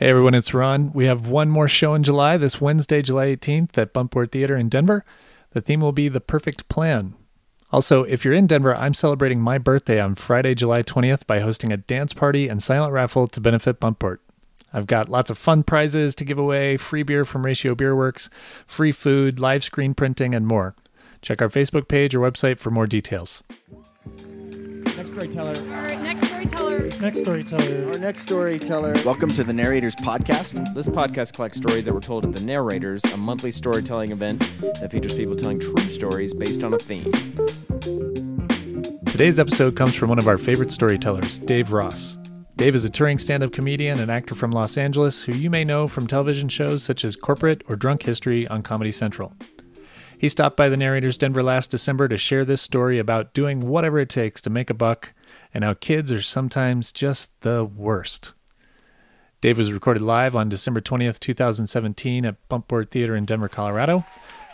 Hey everyone, it's Ron. We have one more show in July, this Wednesday, July 18th at Buntport Theater in Denver. The theme will be The Perfect Plan. Also, if you're in Denver, I'm celebrating my birthday on Friday, July 20th by hosting a dance party and silent raffle to benefit Buntport. I've got lots of fun prizes to give away, free beer from Ratio Beer Works, free food, live screen printing, and more. Check our Facebook page or website for more details. Next storyteller. Our next storyteller. Next storyteller. Our next storyteller. Welcome to the Narrators Podcast. This podcast collects stories that were told at The Narrators, a monthly storytelling event that features people telling true stories based on a theme. Today's episode comes from one of our favorite storytellers, Dave Ross. Dave is a touring stand up comedian and actor from Los Angeles who you may know from television shows such as Corporate or Drunk History on Comedy Central. He stopped by the Narrators Denver last December to share this story about doing whatever it takes to make a buck and how kids are sometimes just the worst. Dave was recorded live on December 20th, 2017 at Buntport Theater in Denver, Colorado.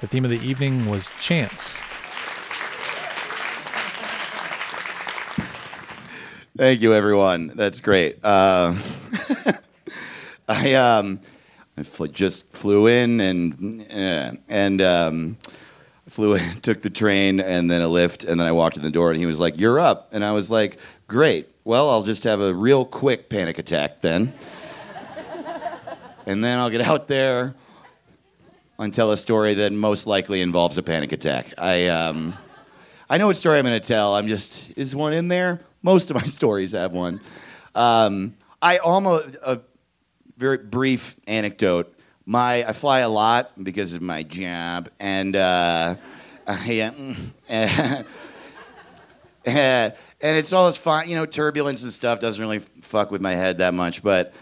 The theme of the evening was chance. Thank you, everyone. That's great. Uh, I um, I fl- just flew in and uh, and um, flew in, took the train and then a Lyft, and then I walked in the door, and he was like, "You're up," and I was like, "Great. Well, I'll just have a real quick panic attack then, and then I'll get out there." And tell a story that most likely involves a panic attack. I, um, I know what story I'm going to tell. I'm just, is one in there? Most of my stories have one. Um, I almost a very brief anecdote. My I fly a lot because of my job, and uh, I, uh, and it's all this fine, you know, turbulence and stuff doesn't really fuck with my head that much. But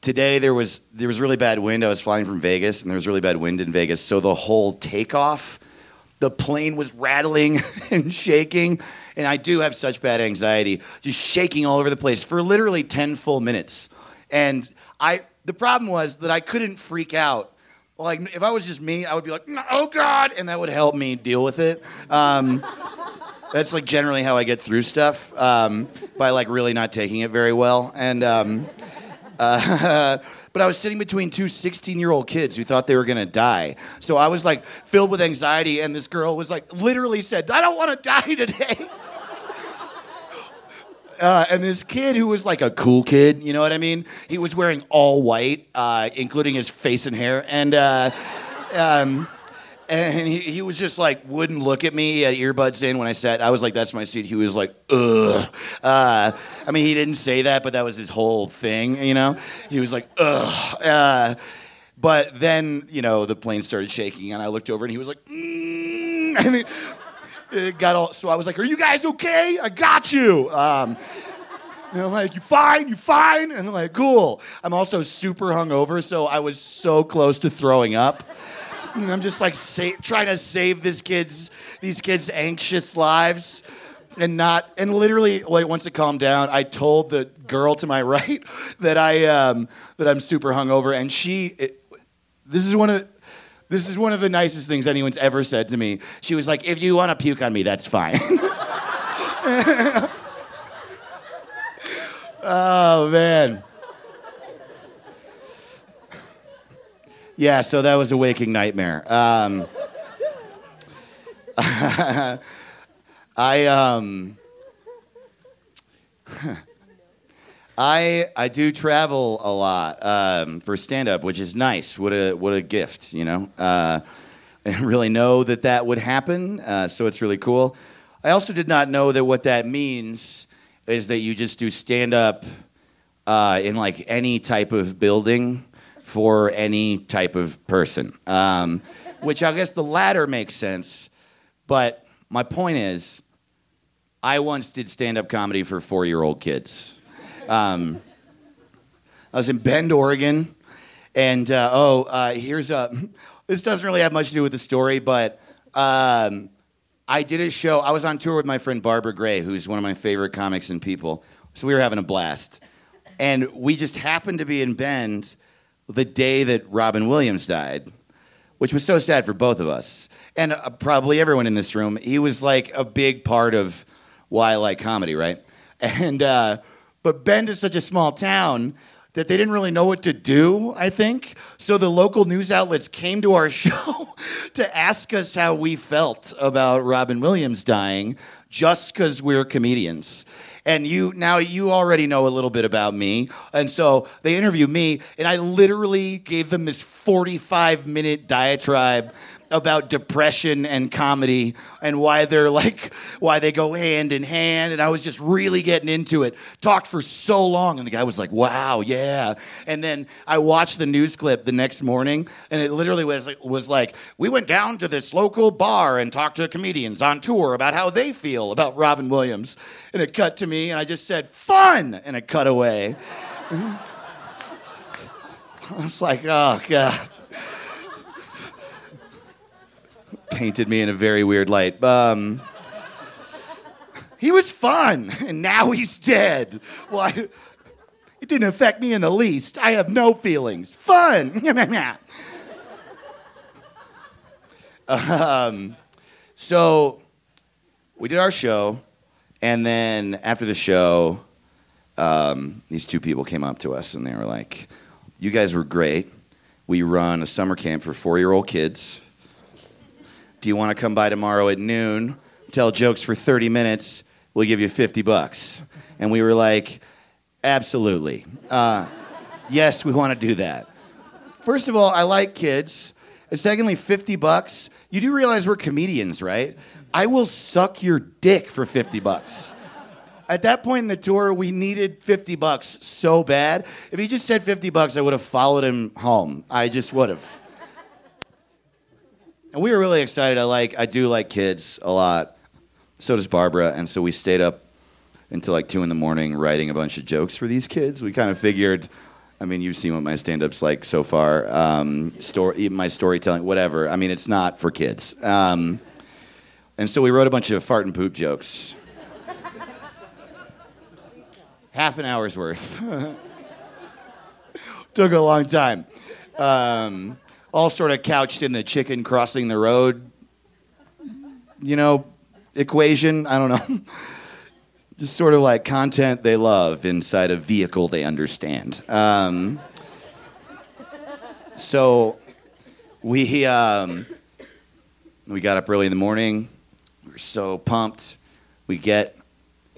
today there was there was really bad wind. I was flying from Vegas, and there was really bad wind in Vegas, so the whole takeoff the plane was rattling and shaking and i do have such bad anxiety just shaking all over the place for literally 10 full minutes and i the problem was that i couldn't freak out like if i was just me i would be like oh god and that would help me deal with it um, that's like generally how i get through stuff um, by like really not taking it very well and um, uh, but I was sitting between two 16 year old kids who thought they were gonna die. So I was like filled with anxiety, and this girl was like, literally said, I don't wanna die today. Uh, and this kid who was like a cool kid, you know what I mean? He was wearing all white, uh, including his face and hair. And, uh, um, and he, he was just like wouldn't look at me. He had earbuds in when I sat. I was like, "That's my seat." He was like, "Ugh." Uh, I mean, he didn't say that, but that was his whole thing. You know, he was like, "Ugh." Uh, but then you know the plane started shaking, and I looked over, and he was like, mm, and it, it got all. So I was like, "Are you guys okay? I got you." Um, and I'm like, you fine? You fine? And they're like, cool. I'm also super hungover, so I was so close to throwing up. And I'm just like sa- trying to save this kids, these kids' anxious lives, and not. And literally, like once it calmed down, I told the girl to my right that I um, that I'm super hungover, and she. It, this is one of. The, this is one of the nicest things anyone's ever said to me. She was like, "If you want to puke on me, that's fine." oh man. Yeah, so that was a waking nightmare. Um, I um, I I do travel a lot um, for stand up, which is nice. What a what a gift, you know. Uh, I didn't really know that that would happen, uh, so it's really cool. I also did not know that what that means is that you just do stand up uh, in like any type of building for any type of person. Um, which I guess the latter makes sense. But my point is, I once did stand up comedy for four year old kids. Um, I was in Bend, Oregon. And uh, oh, uh, here's a. This doesn't really have much to do with the story, but um, I did a show. I was on tour with my friend Barbara Gray, who's one of my favorite comics and people. So we were having a blast. And we just happened to be in Bend the day that Robin Williams died, which was so sad for both of us and uh, probably everyone in this room. He was like a big part of why I like comedy, right? And uh, but Bend is such a small town that they didn't really know what to do, I think. So the local news outlets came to our show to ask us how we felt about Robin Williams dying just because we're comedians. And you now you already know a little bit about me. And so they interviewed me and I literally gave them this 45 minute diatribe about depression and comedy and why they're like why they go hand in hand and I was just really getting into it. Talked for so long and the guy was like, "Wow, yeah." And then I watched the news clip the next morning and it literally was was like, "We went down to this local bar and talked to comedians on tour about how they feel about Robin Williams." And it cut to me and I just said, "Fun." And it cut away. I was like, "Oh god." Painted me in a very weird light. Um, he was fun, and now he's dead. Well, it didn't affect me in the least. I have no feelings. Fun. um, so we did our show, and then after the show, um, these two people came up to us and they were like, "You guys were great. We run a summer camp for four-year-old kids." Do you want to come by tomorrow at noon, tell jokes for 30 minutes? We'll give you 50 bucks. And we were like, absolutely. Uh, yes, we want to do that. First of all, I like kids. And secondly, 50 bucks. You do realize we're comedians, right? I will suck your dick for 50 bucks. At that point in the tour, we needed 50 bucks so bad. If he just said 50 bucks, I would have followed him home. I just would have. And we were really excited. I like I do like kids a lot. So does Barbara, and so we stayed up until like two in the morning writing a bunch of jokes for these kids. We kind of figured. I mean, you've seen what my stand-up's like so far. Um, story, my storytelling, whatever. I mean, it's not for kids. Um, and so we wrote a bunch of fart and poop jokes. Half an hour's worth. Took a long time. Um, all sort of couched in the chicken crossing the road, you know, equation. I don't know. Just sort of like content they love inside a vehicle they understand. Um, so we um, we got up early in the morning. We were so pumped. We get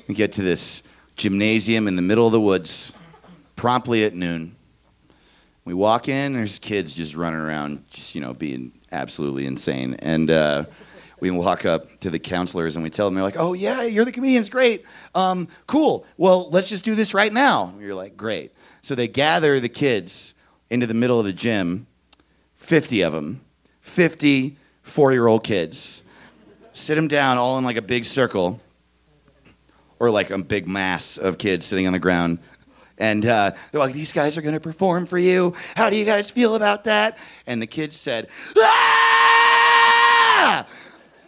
we get to this gymnasium in the middle of the woods promptly at noon. We walk in, there's kids just running around, just, you know, being absolutely insane. And uh, we walk up to the counselors and we tell them, they're like, oh, yeah, you're the comedians, great. Um, cool. Well, let's just do this right now. You're like, great. So they gather the kids into the middle of the gym, 50 of them, 50 four year old kids. Sit them down all in like a big circle, or like a big mass of kids sitting on the ground and uh, they're like, these guys are going to perform for you. How do you guys feel about that? And the kids said, ah!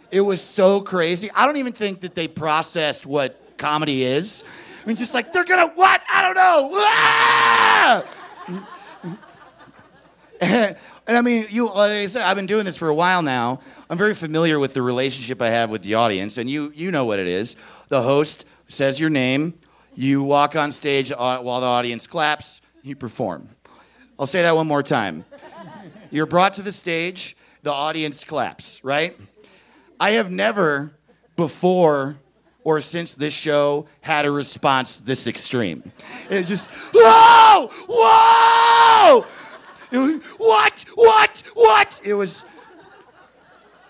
It was so crazy. I don't even think that they processed what comedy is. I mean, just like, they're going to what? I don't know. Ah! and, I mean, you, like I said, I've been doing this for a while now. I'm very familiar with the relationship I have with the audience, and you, you know what it is. The host says your name, you walk on stage uh, while the audience claps, you perform. I'll say that one more time. You're brought to the stage, the audience claps, right? I have never before or since this show had a response this extreme. It's just, whoa, whoa! Was, what, what, what? It was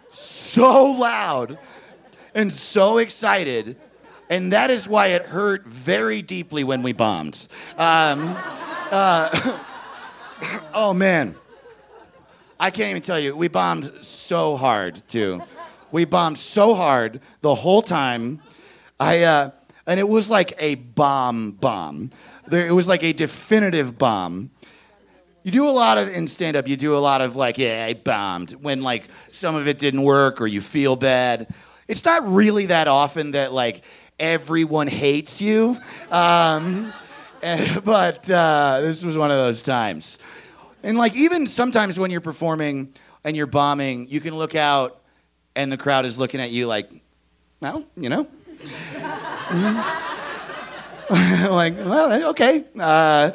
so loud and so excited and that is why it hurt very deeply when we bombed. Um, uh, oh man, I can't even tell you. We bombed so hard too. We bombed so hard the whole time. I uh, and it was like a bomb bomb. There, it was like a definitive bomb. You do a lot of in stand up. You do a lot of like, yeah, I bombed when like some of it didn't work or you feel bad. It's not really that often that like everyone hates you. Um, but uh, this was one of those times. And like even sometimes when you're performing and you're bombing, you can look out and the crowd is looking at you like, well, you know. like, well, okay. Uh,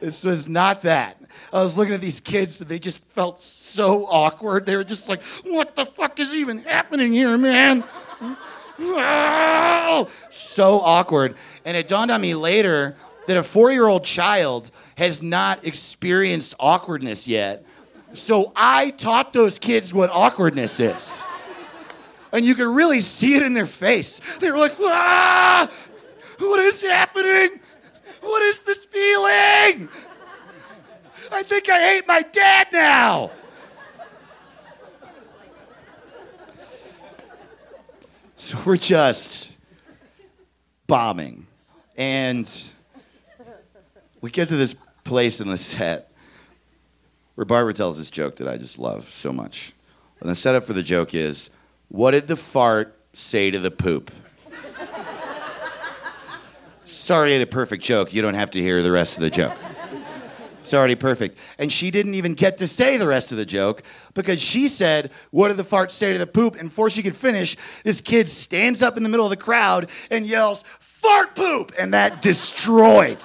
This was not that. I was looking at these kids and they just felt so awkward. They were just like, what the fuck is even happening here, man? So awkward. And it dawned on me later that a four year old child has not experienced awkwardness yet. So I taught those kids what awkwardness is. And you could really see it in their face. They were like, ah, what is happening? What is this feeling? I think I hate my dad now. So we're just bombing. And we get to this place in the set where Barbara tells this joke that I just love so much. And the setup for the joke is what did the fart say to the poop? Sorry, I had a perfect joke. You don't have to hear the rest of the joke. It's already perfect. And she didn't even get to say the rest of the joke because she said, What did the fart say to the poop? And before she could finish, this kid stands up in the middle of the crowd and yells, Fart poop! And that destroyed,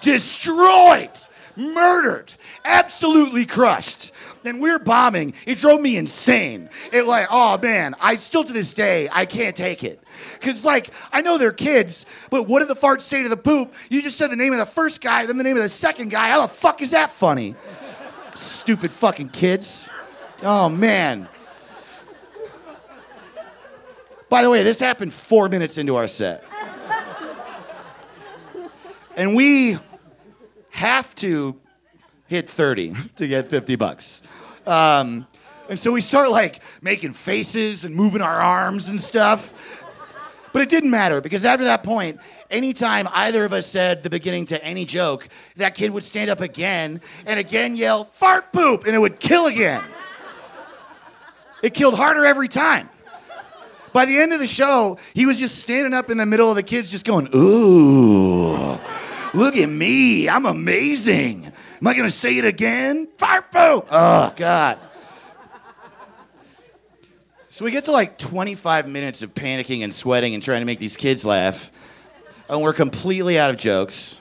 destroyed, murdered, absolutely crushed. And we're bombing. It drove me insane. It like, oh man, I still to this day, I can't take it. Cause like, I know they're kids, but what did the farts say to the poop? You just said the name of the first guy, then the name of the second guy. How the fuck is that funny? Stupid fucking kids. Oh man. By the way, this happened four minutes into our set. And we have to hit 30 to get 50 bucks. Um, and so we start like making faces and moving our arms and stuff. But it didn't matter because after that point, anytime either of us said the beginning to any joke, that kid would stand up again and again yell, fart poop, and it would kill again. It killed harder every time. By the end of the show, he was just standing up in the middle of the kids, just going, Ooh, look at me. I'm amazing. Am I going to say it again? Fart poop. Oh, God. So we get to like 25 minutes of panicking and sweating and trying to make these kids laugh. And we're completely out of jokes.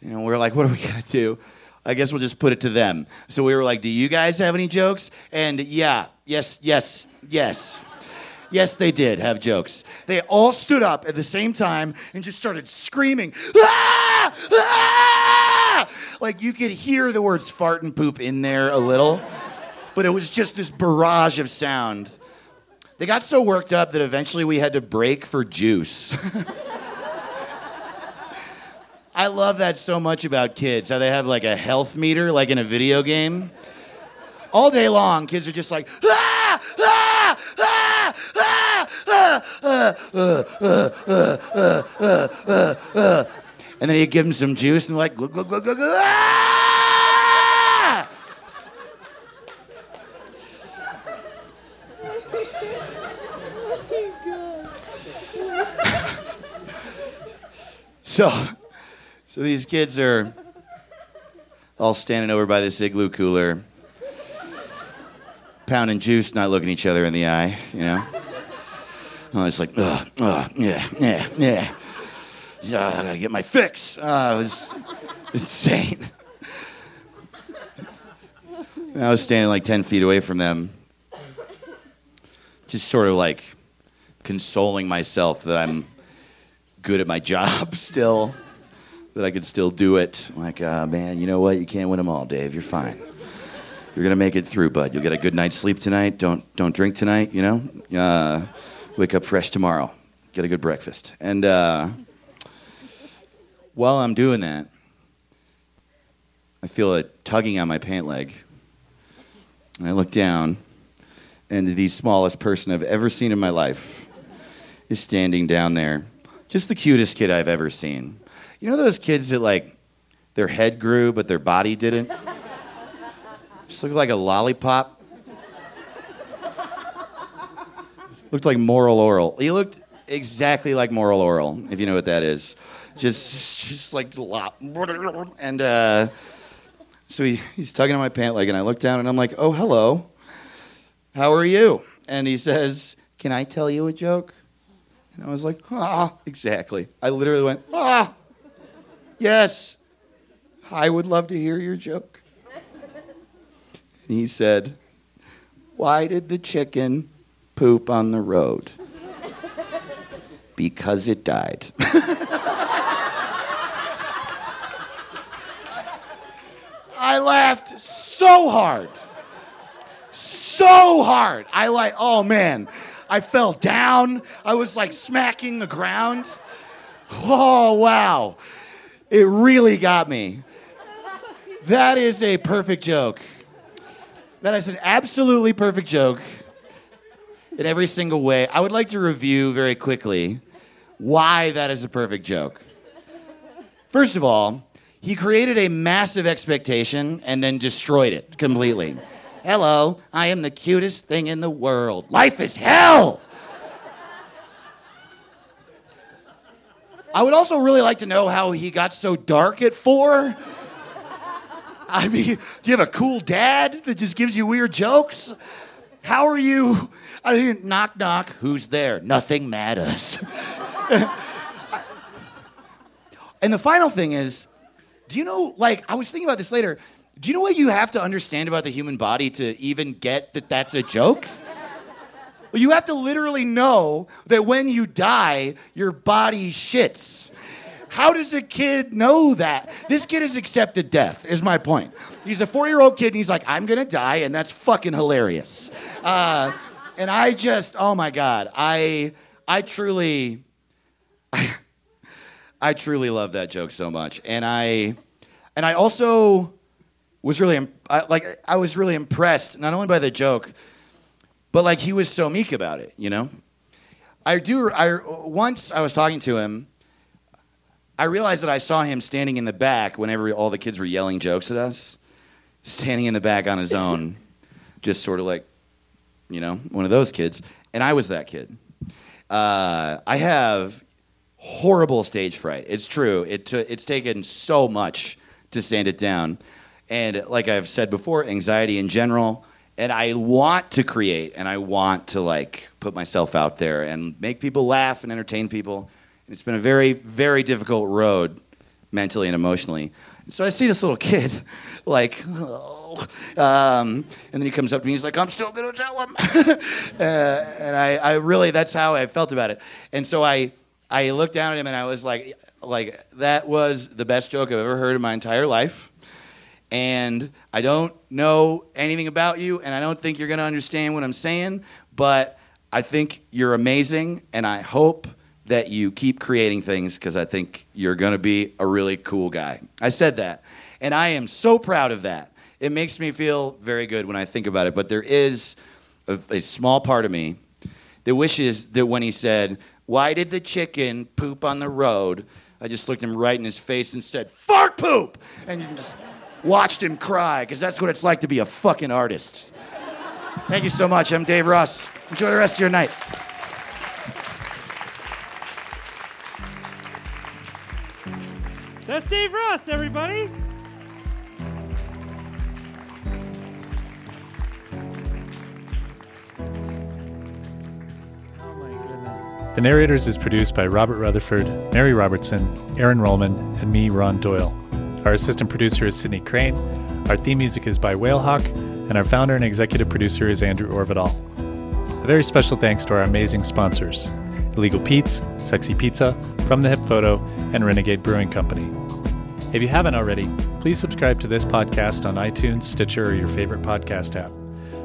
And we're like, what are we going to do? I guess we'll just put it to them. So we were like, do you guys have any jokes? And yeah, yes, yes, yes. Yes, they did have jokes. They all stood up at the same time and just started screaming, ah! Ah! Like you could hear the words fart and poop in there a little, but it was just this barrage of sound. They got so worked up that eventually we had to break for juice. I love that so much about kids, how they have like a health meter, like in a video game. All day long, kids are just like, ah, ah, ah, ah, ah, ah, ah, ah, ah, ah, ah, ah. And then you give them some juice and like, glug, glug, glug, glug, ah! So, so these kids are all standing over by this igloo cooler, pounding juice, not looking each other in the eye, you know? Oh, it's like, ugh, ugh, yeah, yeah, yeah. Yeah, I gotta get my fix. Uh, it was insane. I was standing like 10 feet away from them, just sort of like consoling myself that I'm good at my job still, that I could still do it. Like, uh, man, you know what? You can't win them all, Dave. You're fine. You're gonna make it through, bud. You'll get a good night's sleep tonight. Don't don't drink tonight. You know, uh, wake up fresh tomorrow. Get a good breakfast. And uh, while I'm doing that, I feel a tugging on my pant leg. And I look down, and the smallest person I've ever seen in my life is standing down there just the cutest kid I've ever seen. You know those kids that like their head grew but their body didn't? Just looked like a lollipop. Looked like Moral Orel. He looked exactly like Moral Orel, if you know what that is. Just, just like. And uh, so he, he's tugging on my pant leg, and I look down and I'm like, oh, hello. How are you? And he says, can I tell you a joke? And I was like, ah, exactly. I literally went, ah, yes. I would love to hear your joke. And he said, Why did the chicken poop on the road? Because it died. I laughed so hard. So hard. I like, oh man. I fell down. I was like smacking the ground. Oh, wow. It really got me. That is a perfect joke. That is an absolutely perfect joke in every single way. I would like to review very quickly why that is a perfect joke. First of all, he created a massive expectation and then destroyed it completely. Hello, I am the cutest thing in the world. Life is hell! I would also really like to know how he got so dark at four. I mean, do you have a cool dad that just gives you weird jokes? How are you? I mean, knock, knock, who's there? Nothing matters. and the final thing is, do you know, like, I was thinking about this later. Do you know what you have to understand about the human body to even get that that's a joke? You have to literally know that when you die, your body shits. How does a kid know that? This kid has accepted death, is my point. He's a four year old kid and he's like, I'm gonna die, and that's fucking hilarious. Uh, and I just, oh my God, I, I truly, I truly love that joke so much. And I, and I also was really, I, like, I was really impressed, not only by the joke, but like he was so meek about it, you know? I do, I, once I was talking to him, I realized that I saw him standing in the back whenever all the kids were yelling jokes at us, standing in the back on his own, just sort of like, you know, one of those kids. And I was that kid. Uh, I have horrible stage fright. It's true. It t- it's taken so much to stand it down. And like I've said before, anxiety in general. And I want to create and I want to like put myself out there and make people laugh and entertain people. And it's been a very, very difficult road mentally and emotionally. So I see this little kid, like, oh, um, and then he comes up to me. He's like, "I'm still gonna tell him," uh, and I, I really, that's how I felt about it. And so I, I looked down at him and I was like, like that was the best joke I've ever heard in my entire life. And I don't know anything about you, and I don't think you're gonna understand what I'm saying, but I think you're amazing, and I hope that you keep creating things because I think you're going to be a really cool guy. I said that. And I am so proud of that. It makes me feel very good when I think about it. But there is a, a small part of me that wishes that when he said, Why did the chicken poop on the road? I just looked him right in his face and said, Fart poop! And just watched him cry because that's what it's like to be a fucking artist. Thank you so much. I'm Dave Ross. Enjoy the rest of your night. That's Dave Ross, everybody. The Narrators is produced by Robert Rutherford, Mary Robertson, Aaron Rollman, and me, Ron Doyle. Our assistant producer is Sydney Crane. Our theme music is by Whalehawk, and our founder and executive producer is Andrew Orvidal. A very special thanks to our amazing sponsors Illegal Pete's, Sexy Pizza, From the Hip Photo, and Renegade Brewing Company. If you haven't already, please subscribe to this podcast on iTunes, Stitcher, or your favorite podcast app.